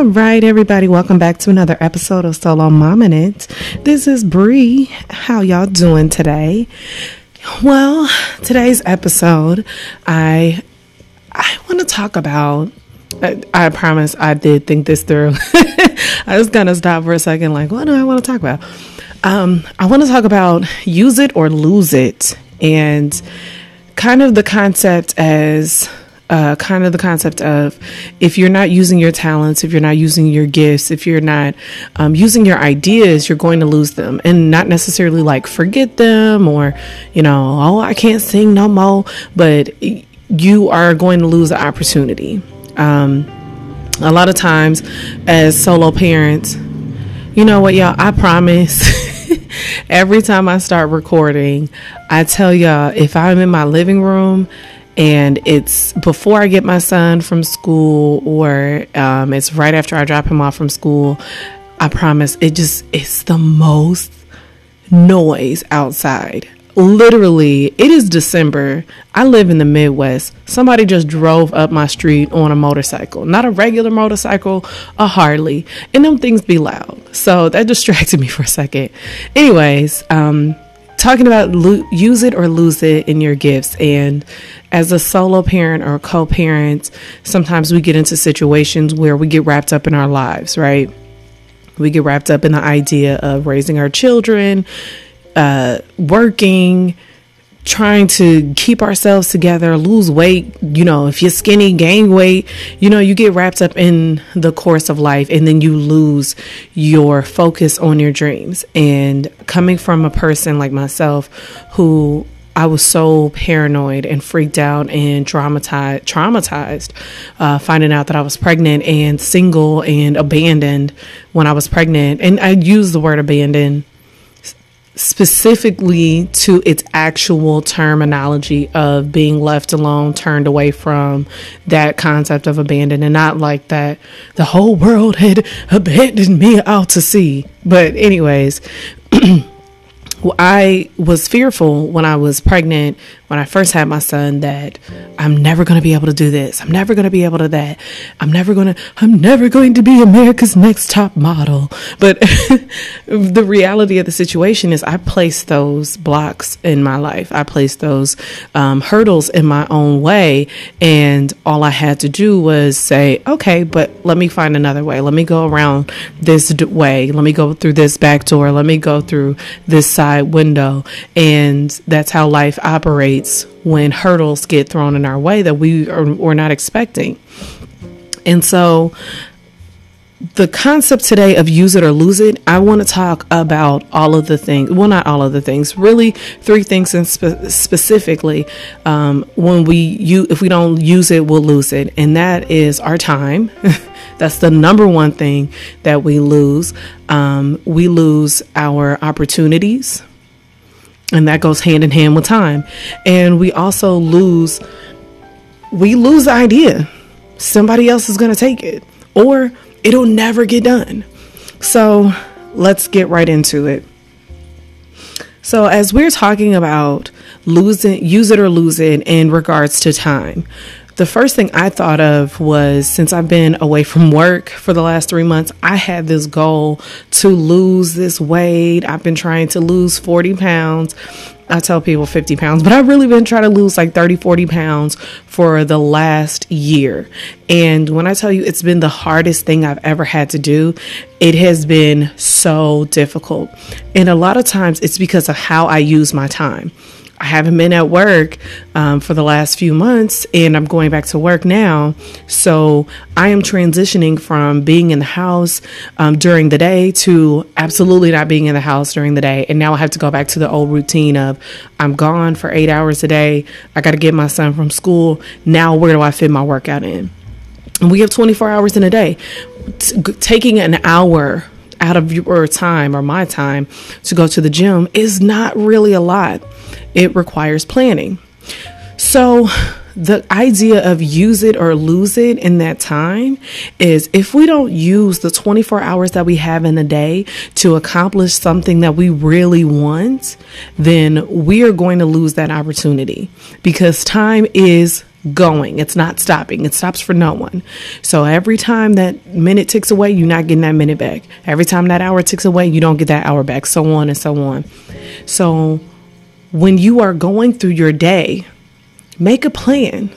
All right, everybody, welcome back to another episode of Solo Mom and It. This is Bree. How y'all doing today? Well, today's episode, I I want to talk about. I, I promise I did think this through. I was gonna stop for a second, like, what do I want to talk about? Um, I want to talk about use it or lose it, and kind of the concept as uh, kind of the concept of if you're not using your talents, if you're not using your gifts, if you're not um, using your ideas, you're going to lose them and not necessarily like forget them or, you know, oh, I can't sing no more, but you are going to lose the opportunity. Um, a lot of times, as solo parents, you know what, y'all, I promise. every time I start recording, I tell y'all if I'm in my living room and it's before I get my son from school or um, it's right after I drop him off from school. I promise it just it's the most noise outside. Literally, it is December. I live in the Midwest. Somebody just drove up my street on a motorcycle. Not a regular motorcycle, a Harley. And them things be loud. So that distracted me for a second. Anyways, um, talking about lo- use it or lose it in your gifts. And as a solo parent or co parent, sometimes we get into situations where we get wrapped up in our lives, right? We get wrapped up in the idea of raising our children, uh, working, trying to keep ourselves together, lose weight. You know, if you're skinny, gain weight, you know, you get wrapped up in the course of life and then you lose your focus on your dreams. And coming from a person like myself who I was so paranoid and freaked out and traumatized, traumatized, uh, finding out that I was pregnant and single and abandoned when I was pregnant. And I use the word abandoned specifically to its actual terminology of being left alone, turned away from that concept of abandoned, and not like that the whole world had abandoned me out to sea. But, anyways, I was fearful when I was pregnant, when I first had my son, that I'm never going to be able to do this. I'm never going to be able to that. I'm never going to, I'm never going to be America's next top model. But the reality of the situation is I placed those blocks in my life. I placed those um, hurdles in my own way. And all I had to do was say, okay, but let me find another way. Let me go around this way. Let me go through this back door. Let me go through this side side window. And that's how life operates when hurdles get thrown in our way that we are we're not expecting. And so the concept today of use it or lose it, I want to talk about all of the things. Well, not all of the things, really, three things in spe- specifically. Um, when we you if we don't use it, we'll lose it, and that is our time. That's the number one thing that we lose. Um, we lose our opportunities, and that goes hand in hand with time. And we also lose we lose the idea. Somebody else is going to take it, or it'll never get done. So let's get right into it. So, as we're talking about losing, use it or lose it in regards to time, the first thing I thought of was since I've been away from work for the last three months, I had this goal to lose this weight. I've been trying to lose 40 pounds. I tell people 50 pounds, but I've really been trying to lose like 30, 40 pounds for the last year. And when I tell you it's been the hardest thing I've ever had to do, it has been so difficult. And a lot of times it's because of how I use my time. I haven't been at work um, for the last few months and I'm going back to work now. So I am transitioning from being in the house um, during the day to absolutely not being in the house during the day. And now I have to go back to the old routine of I'm gone for eight hours a day. I got to get my son from school. Now, where do I fit my workout in? And we have 24 hours in a day. T- taking an hour out of your time or my time to go to the gym is not really a lot. It requires planning. So, the idea of use it or lose it in that time is if we don't use the 24 hours that we have in a day to accomplish something that we really want, then we are going to lose that opportunity because time is going. It's not stopping. It stops for no one. So every time that minute ticks away, you're not getting that minute back. Every time that hour ticks away, you don't get that hour back, so on and so on. So when you are going through your day, make a plan.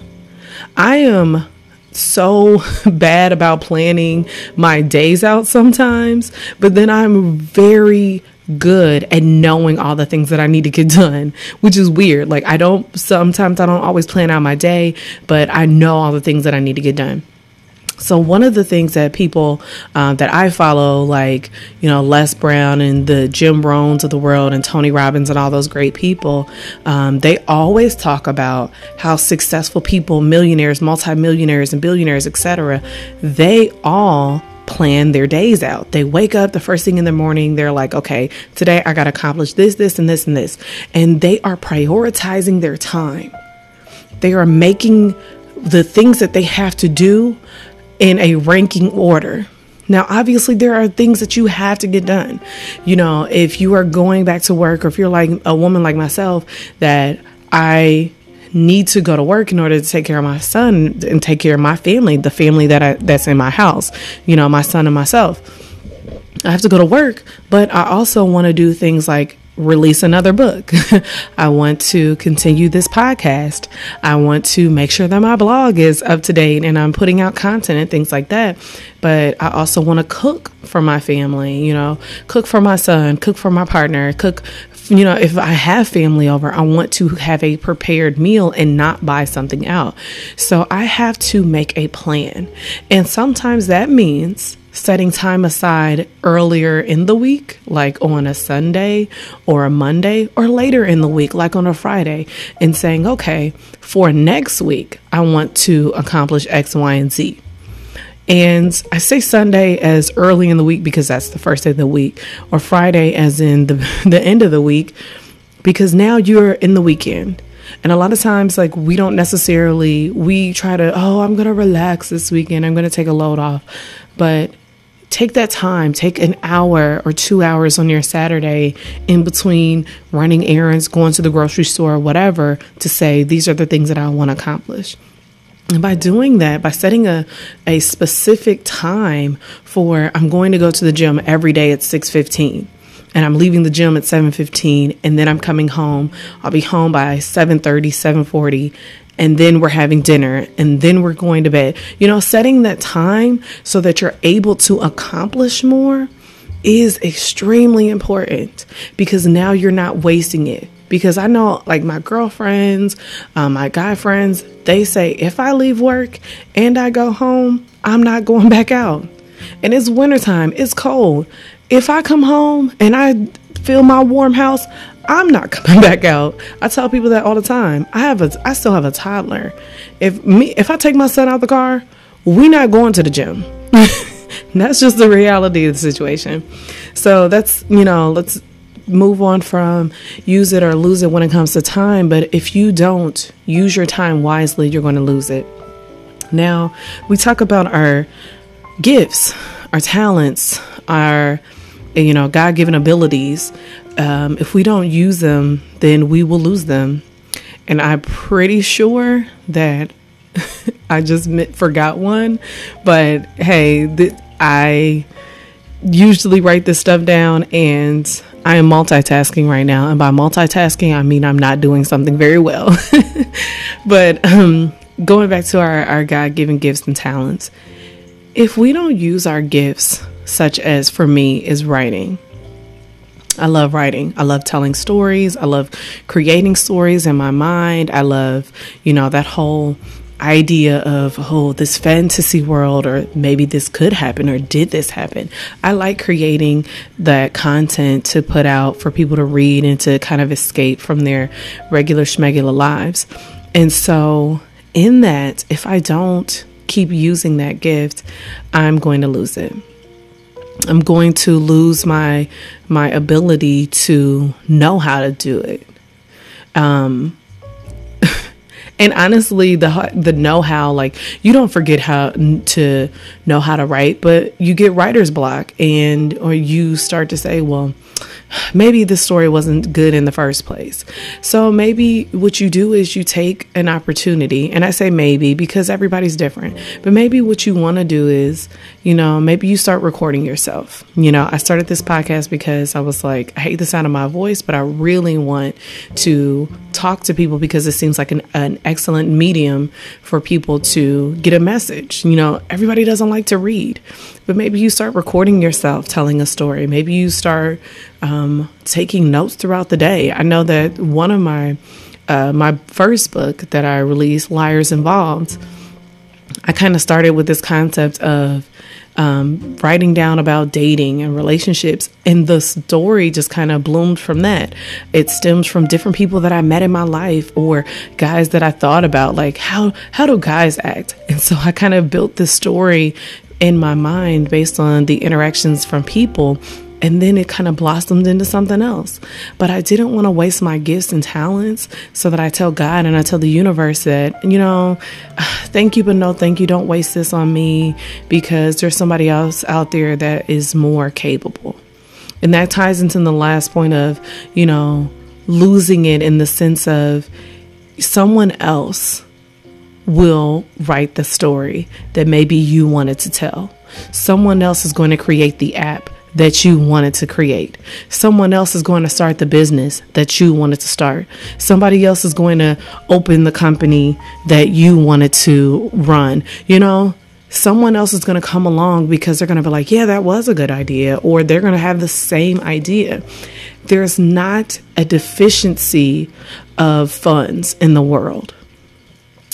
I am so bad about planning my days out sometimes, but then I'm very good at knowing all the things that I need to get done, which is weird. Like, I don't, sometimes I don't always plan out my day, but I know all the things that I need to get done. So one of the things that people uh, that I follow, like you know Les Brown and the Jim Rohns of the world, and Tony Robbins and all those great people, um, they always talk about how successful people, millionaires, multimillionaires, and billionaires, etc., they all plan their days out. They wake up the first thing in the morning, they're like, okay, today I got to accomplish this, this, and this, and this. And they are prioritizing their time. They are making the things that they have to do in a ranking order. Now, obviously, there are things that you have to get done. You know, if you are going back to work, or if you're like a woman like myself, that I need to go to work in order to take care of my son and take care of my family, the family that I, that's in my house, you know, my son and myself. I have to go to work, but I also want to do things like release another book. I want to continue this podcast. I want to make sure that my blog is up to date and I'm putting out content and things like that. But I also want to cook for my family, you know, cook for my son, cook for my partner, cook you know, if I have family over, I want to have a prepared meal and not buy something out. So I have to make a plan. And sometimes that means setting time aside earlier in the week, like on a Sunday or a Monday, or later in the week, like on a Friday, and saying, okay, for next week, I want to accomplish X, Y, and Z. And I say Sunday as early in the week because that's the first day of the week, or Friday as in the, the end of the week, because now you're in the weekend. And a lot of times, like, we don't necessarily, we try to, oh, I'm going to relax this weekend, I'm going to take a load off. But take that time, take an hour or two hours on your Saturday in between running errands, going to the grocery store, whatever, to say, these are the things that I want to accomplish. And by doing that, by setting a, a specific time for I'm going to go to the gym every day at 6:15 and I'm leaving the gym at 7:15 and then I'm coming home. I'll be home by 7:30, 7:40 and then we're having dinner and then we're going to bed. You know, setting that time so that you're able to accomplish more is extremely important because now you're not wasting it. Because I know, like my girlfriends, um, my guy friends, they say if I leave work and I go home, I'm not going back out. And it's wintertime, it's cold. If I come home and I feel my warm house, I'm not coming back out. I tell people that all the time. I have a I still have a toddler. If me if I take my son out the car, we not going to the gym. that's just the reality of the situation. So that's, you know, let's move on from use it or lose it when it comes to time, but if you don't use your time wisely, you're going to lose it. Now, we talk about our gifts, our talents, our you know, God-given abilities um, if we don't use them, then we will lose them. And I'm pretty sure that I just forgot one. But hey, th- I usually write this stuff down and I am multitasking right now. And by multitasking, I mean I'm not doing something very well. but um, going back to our, our God given gifts and talents, if we don't use our gifts, such as for me, is writing, I love writing. I love telling stories. I love creating stories in my mind. I love, you know, that whole idea of, oh, this fantasy world, or maybe this could happen, or did this happen? I like creating that content to put out for people to read and to kind of escape from their regular schmegular lives. And so, in that, if I don't keep using that gift, I'm going to lose it. I'm going to lose my my ability to know how to do it. Um, and honestly, the the know how, like you don't forget how to know how to write, but you get writer's block, and or you start to say, well, maybe the story wasn't good in the first place. So maybe what you do is you take an opportunity, and I say maybe because everybody's different, but maybe what you want to do is, you know, maybe you start recording yourself. You know, I started this podcast because I was like, I hate the sound of my voice, but I really want to talk to people because it seems like an, an excellent medium for people to get a message. You know, everybody doesn't like to read, but maybe you start recording yourself telling a story. Maybe you start um, taking notes throughout the day. I know that one of my uh, my first book that I released, Liars Involved, I kind of started with this concept of um, writing down about dating and relationships, and the story just kind of bloomed from that. It stems from different people that I met in my life, or guys that I thought about, like how how do guys act? And so I kind of built this story in my mind based on the interactions from people and then it kind of blossomed into something else. But I didn't want to waste my gifts and talents so that I tell God and I tell the universe that, you know, thank you, but no thank you. Don't waste this on me because there's somebody else out there that is more capable. And that ties into the last point of, you know, losing it in the sense of someone else will write the story that maybe you wanted to tell. Someone else is going to create the app that you wanted to create. Someone else is going to start the business that you wanted to start. Somebody else is going to open the company that you wanted to run. You know, someone else is going to come along because they're going to be like, yeah, that was a good idea, or they're going to have the same idea. There's not a deficiency of funds in the world.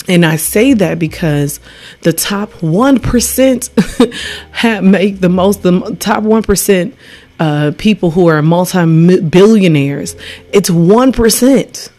And I say that because the top 1% have, make the most, the top 1% uh, people who are multi billionaires, it's 1%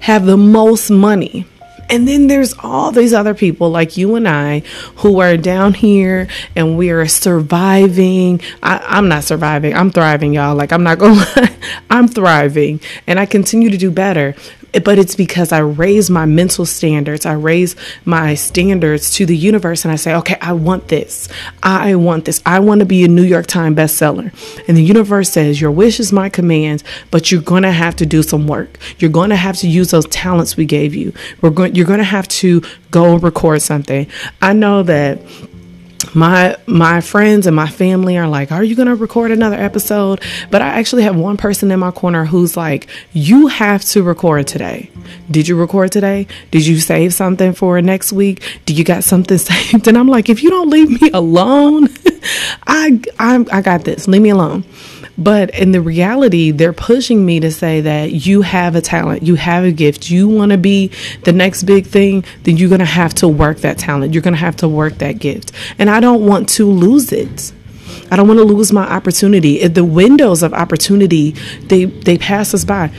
have the most money. And then there's all these other people like you and I who are down here and we are surviving. I, am not surviving, I'm thriving, y'all. Like, I'm not going I'm thriving and I continue to do better but it's because I raise my mental standards. I raise my standards to the universe and I say, okay, I want this. I want this. I want to be a New York Times bestseller. And the universe says, your wish is my command, but you're going to have to do some work. You're going to have to use those talents we gave you. We're going, you're going to have to go and record something. I know that my my friends and my family are like are you going to record another episode? But i actually have one person in my corner who's like you have to record today. Did you record today? Did you save something for next week? Do you got something saved? And i'm like if you don't leave me alone i i i got this. Leave me alone but in the reality, they're pushing me to say that you have a talent, you have a gift, you want to be the next big thing, then you're going to have to work that talent. You're going to have to work that gift. And I don't want to lose it. I don't want to lose my opportunity. If the windows of opportunity, they they pass us by.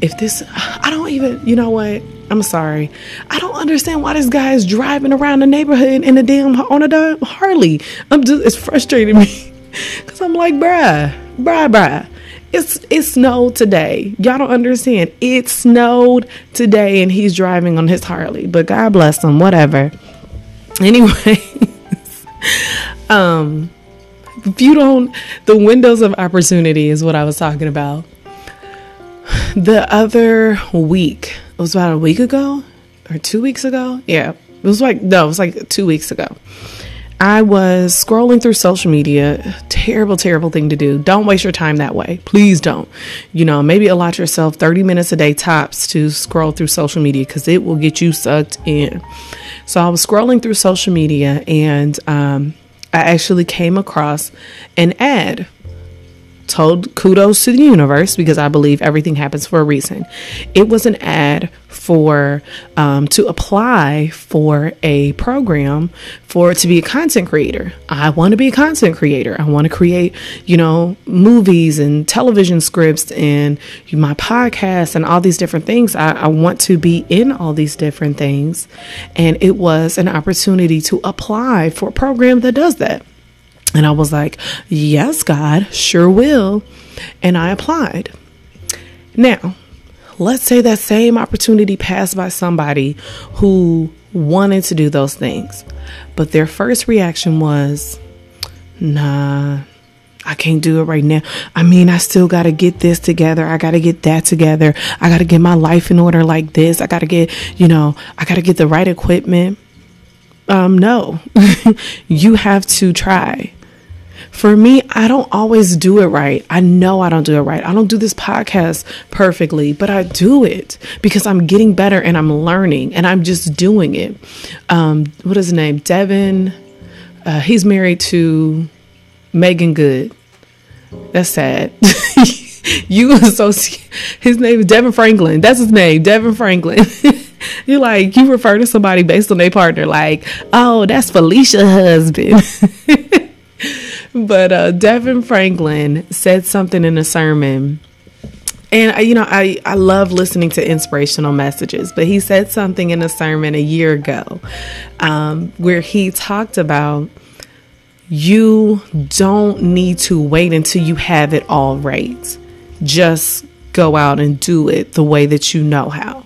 If this I don't even, you know what? I'm sorry. I don't understand why this guy is driving around the neighborhood in a damn on a Harley. I'm just it's frustrating me. Cause I'm like, bruh, bruh, bruh. It's it snowed today. Y'all don't understand. It snowed today and he's driving on his Harley. But God bless him, whatever. Anyway, um if you don't the windows of opportunity is what I was talking about. The other week, it was about a week ago or two weeks ago. Yeah. It was like no, it was like two weeks ago. I was scrolling through social media. Terrible, terrible thing to do. Don't waste your time that way. Please don't. You know, maybe allot yourself 30 minutes a day tops to scroll through social media because it will get you sucked in. So I was scrolling through social media and um, I actually came across an ad told kudos to the universe because I believe everything happens for a reason. It was an ad for um, to apply for a program for to be a content creator. I want to be a content creator. I want to create, you know, movies and television scripts and my podcast and all these different things. I, I want to be in all these different things, and it was an opportunity to apply for a program that does that. And I was like, Yes, God, sure will. And I applied. Now, let's say that same opportunity passed by somebody who wanted to do those things, but their first reaction was, Nah, I can't do it right now. I mean, I still got to get this together. I got to get that together. I got to get my life in order like this. I got to get, you know, I got to get the right equipment. Um, no, you have to try. For me, I don't always do it right. I know I don't do it right. I don't do this podcast perfectly, but I do it because I'm getting better and I'm learning and I'm just doing it. Um, what is his name? DeVon. Uh, he's married to Meagan Good. That's sad. you associate his name is DeVon Franklin. That's his name, DeVon Franklin. you like you refer to somebody based on their partner, like, oh, that's Felicia's husband. but uh, DeVon Franklin said something in a sermon. And you know, I, I love listening to inspirational messages, but he said something in a sermon a year ago um, where he talked about you don't need to wait until you have it all right. Just go out and do it the way that you know how.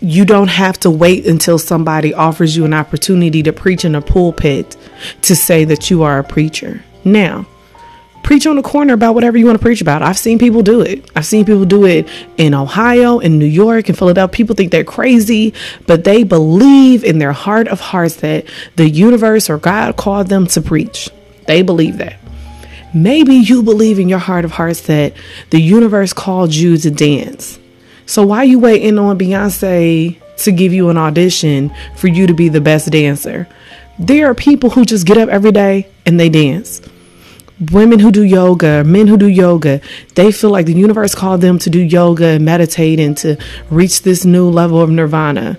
You don't have to wait until somebody offers you an opportunity to preach in a pulpit to say that you are a preacher. Now, preach on the corner about whatever you want to preach about. I've seen people do it. I've seen people do it in Ohio, in New York, in Philadelphia. People think they're crazy, but they believe in their heart of hearts that the universe or God called them to preach. They believe that. Maybe you believe in your heart of hearts that the universe called you to dance. So why are you waiting on Beyonce to give you an audition for you to be the best dancer? There are people who just get up every day and they dance women who do yoga, men who do yoga, they feel like the universe called them to do yoga and meditate and to reach this new level of nirvana.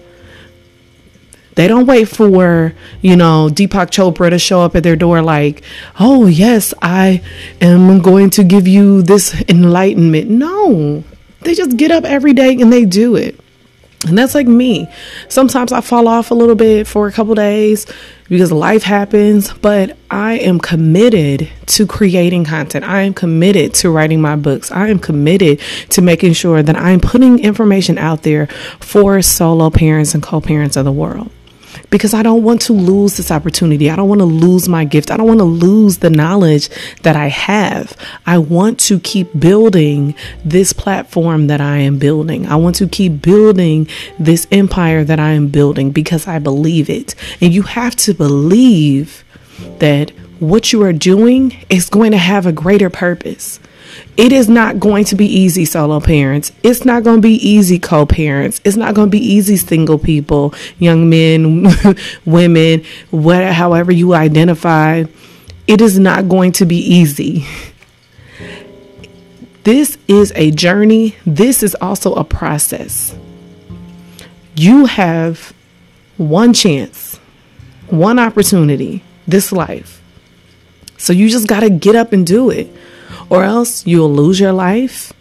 They don't wait for, you know, Deepak Chopra to show up at their door like, oh, yes, I am going to give you this enlightenment. No, they just get up every day and they do it. And that's like me. Sometimes I fall off a little bit for a couple days because life happens, but I am committed to creating content. I am committed to writing my books. I am committed to making sure that I'm putting information out there for solo parents and co parents of the world because I don't want to lose this opportunity. I don't want to lose my gift. I don't want to lose the knowledge that I have. I want to keep building this platform that I am building. I want to keep building this empire that I am building because I believe it. And you have to believe that what you are doing is going to have a greater purpose. It is not going to be easy, solo parents. It's not going to be easy, co parents. It's not going to be easy, single people, young men, women, whatever, however you identify. It is not going to be easy. This is a journey, this is also a process. You have one chance, one opportunity this life. So you just got to get up and do it or else you'll lose your life.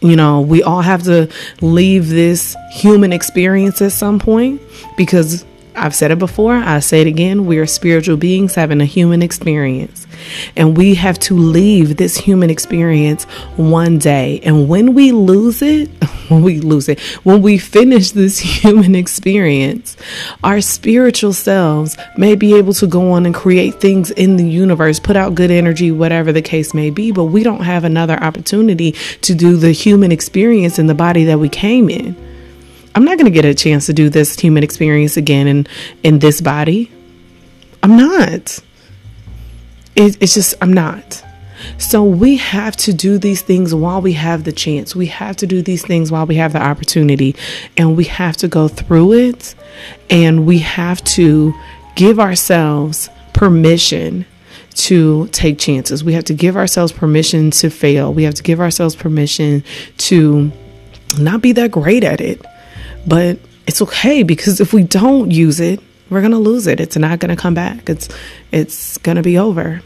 You know, we all have to leave this human experience at some point because I've said it before, I say it again. We are spiritual beings having a human experience. And we have to leave this human experience one day. And when we lose it, when we lose it, when we finish this human experience, our spiritual selves may be able to go on and create things in the universe, put out good energy, whatever the case may be. But we don't have another opportunity to do the human experience in the body that we came in. I'm not going to get a chance to do this human experience again in in this body. I'm not. It, it's just I'm not. So we have to do these things while we have the chance. We have to do these things while we have the opportunity, and we have to go through it, and we have to give ourselves permission to take chances. We have to give ourselves permission to fail. We have to give ourselves permission to not be that great at it. But it's okay because if we don't use it, we're going to lose it. It's not going to come back. It's it's going to be over.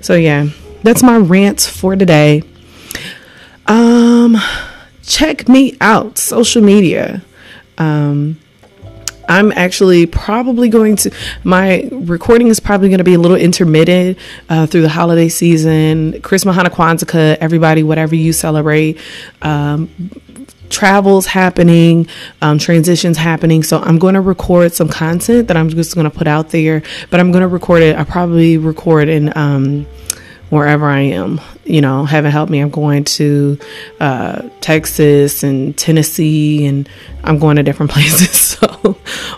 So yeah, that's my rant for today. Um check me out social media. Um I'm actually probably going to, my recording is probably going to be a little intermittent uh, through the holiday season, Christmas, Hanukkah, Kwanzaa, everybody, whatever you celebrate. Um, travels happening, um, transitions happening. So I'm going to record some content that I'm just going to put out there, but I'm going to record it. I probably record in, um, wherever I am. You know, heaven help me, I'm going to uh, Texas and Tennessee, and I'm going to different places. so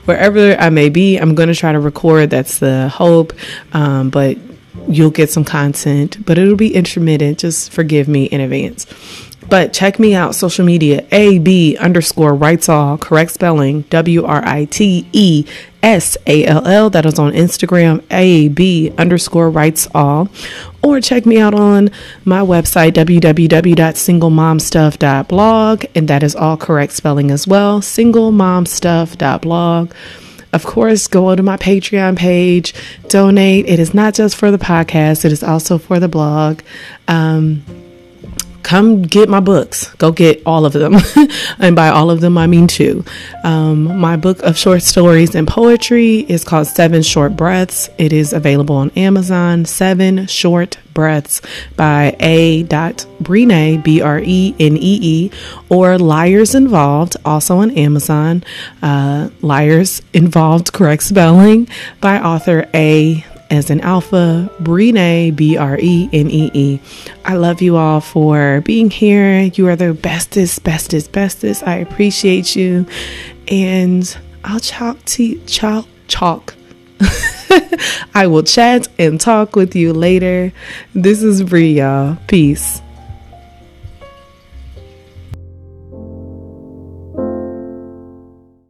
wherever I may be, I'm going to try to record. That's the hope. Um, but you'll get some content, but it'll be intermittent. Just forgive me in advance. But check me out social media AB underscore writes all correct spelling W R I T E S A L L. That is on Instagram AB underscore writes all. Or check me out on my website www.singlemomstuff.blog. And that is all correct spelling as well. Singlemomstuff.blog. Of course, go to my Patreon page, donate. It is not just for the podcast, it is also for the blog. Um, come get my books. Go get all of them. and by all of them, I mean two. Um, my book of short stories and poetry is called Seven Short Breaths. It is available on Amazon. Seven Short Breaths by A. Brenee, B R E N E E, or Liars Involved, also on Amazon. Uh, Liars Involved, correct spelling, by author A as an alpha, Brenee, B R E N E E. I love you all for being here. You are the bestest, bestest, bestest. I appreciate you. And I'll chalk to chalk chalk. I will chat and talk with you later. This is Bree, y'all. Peace.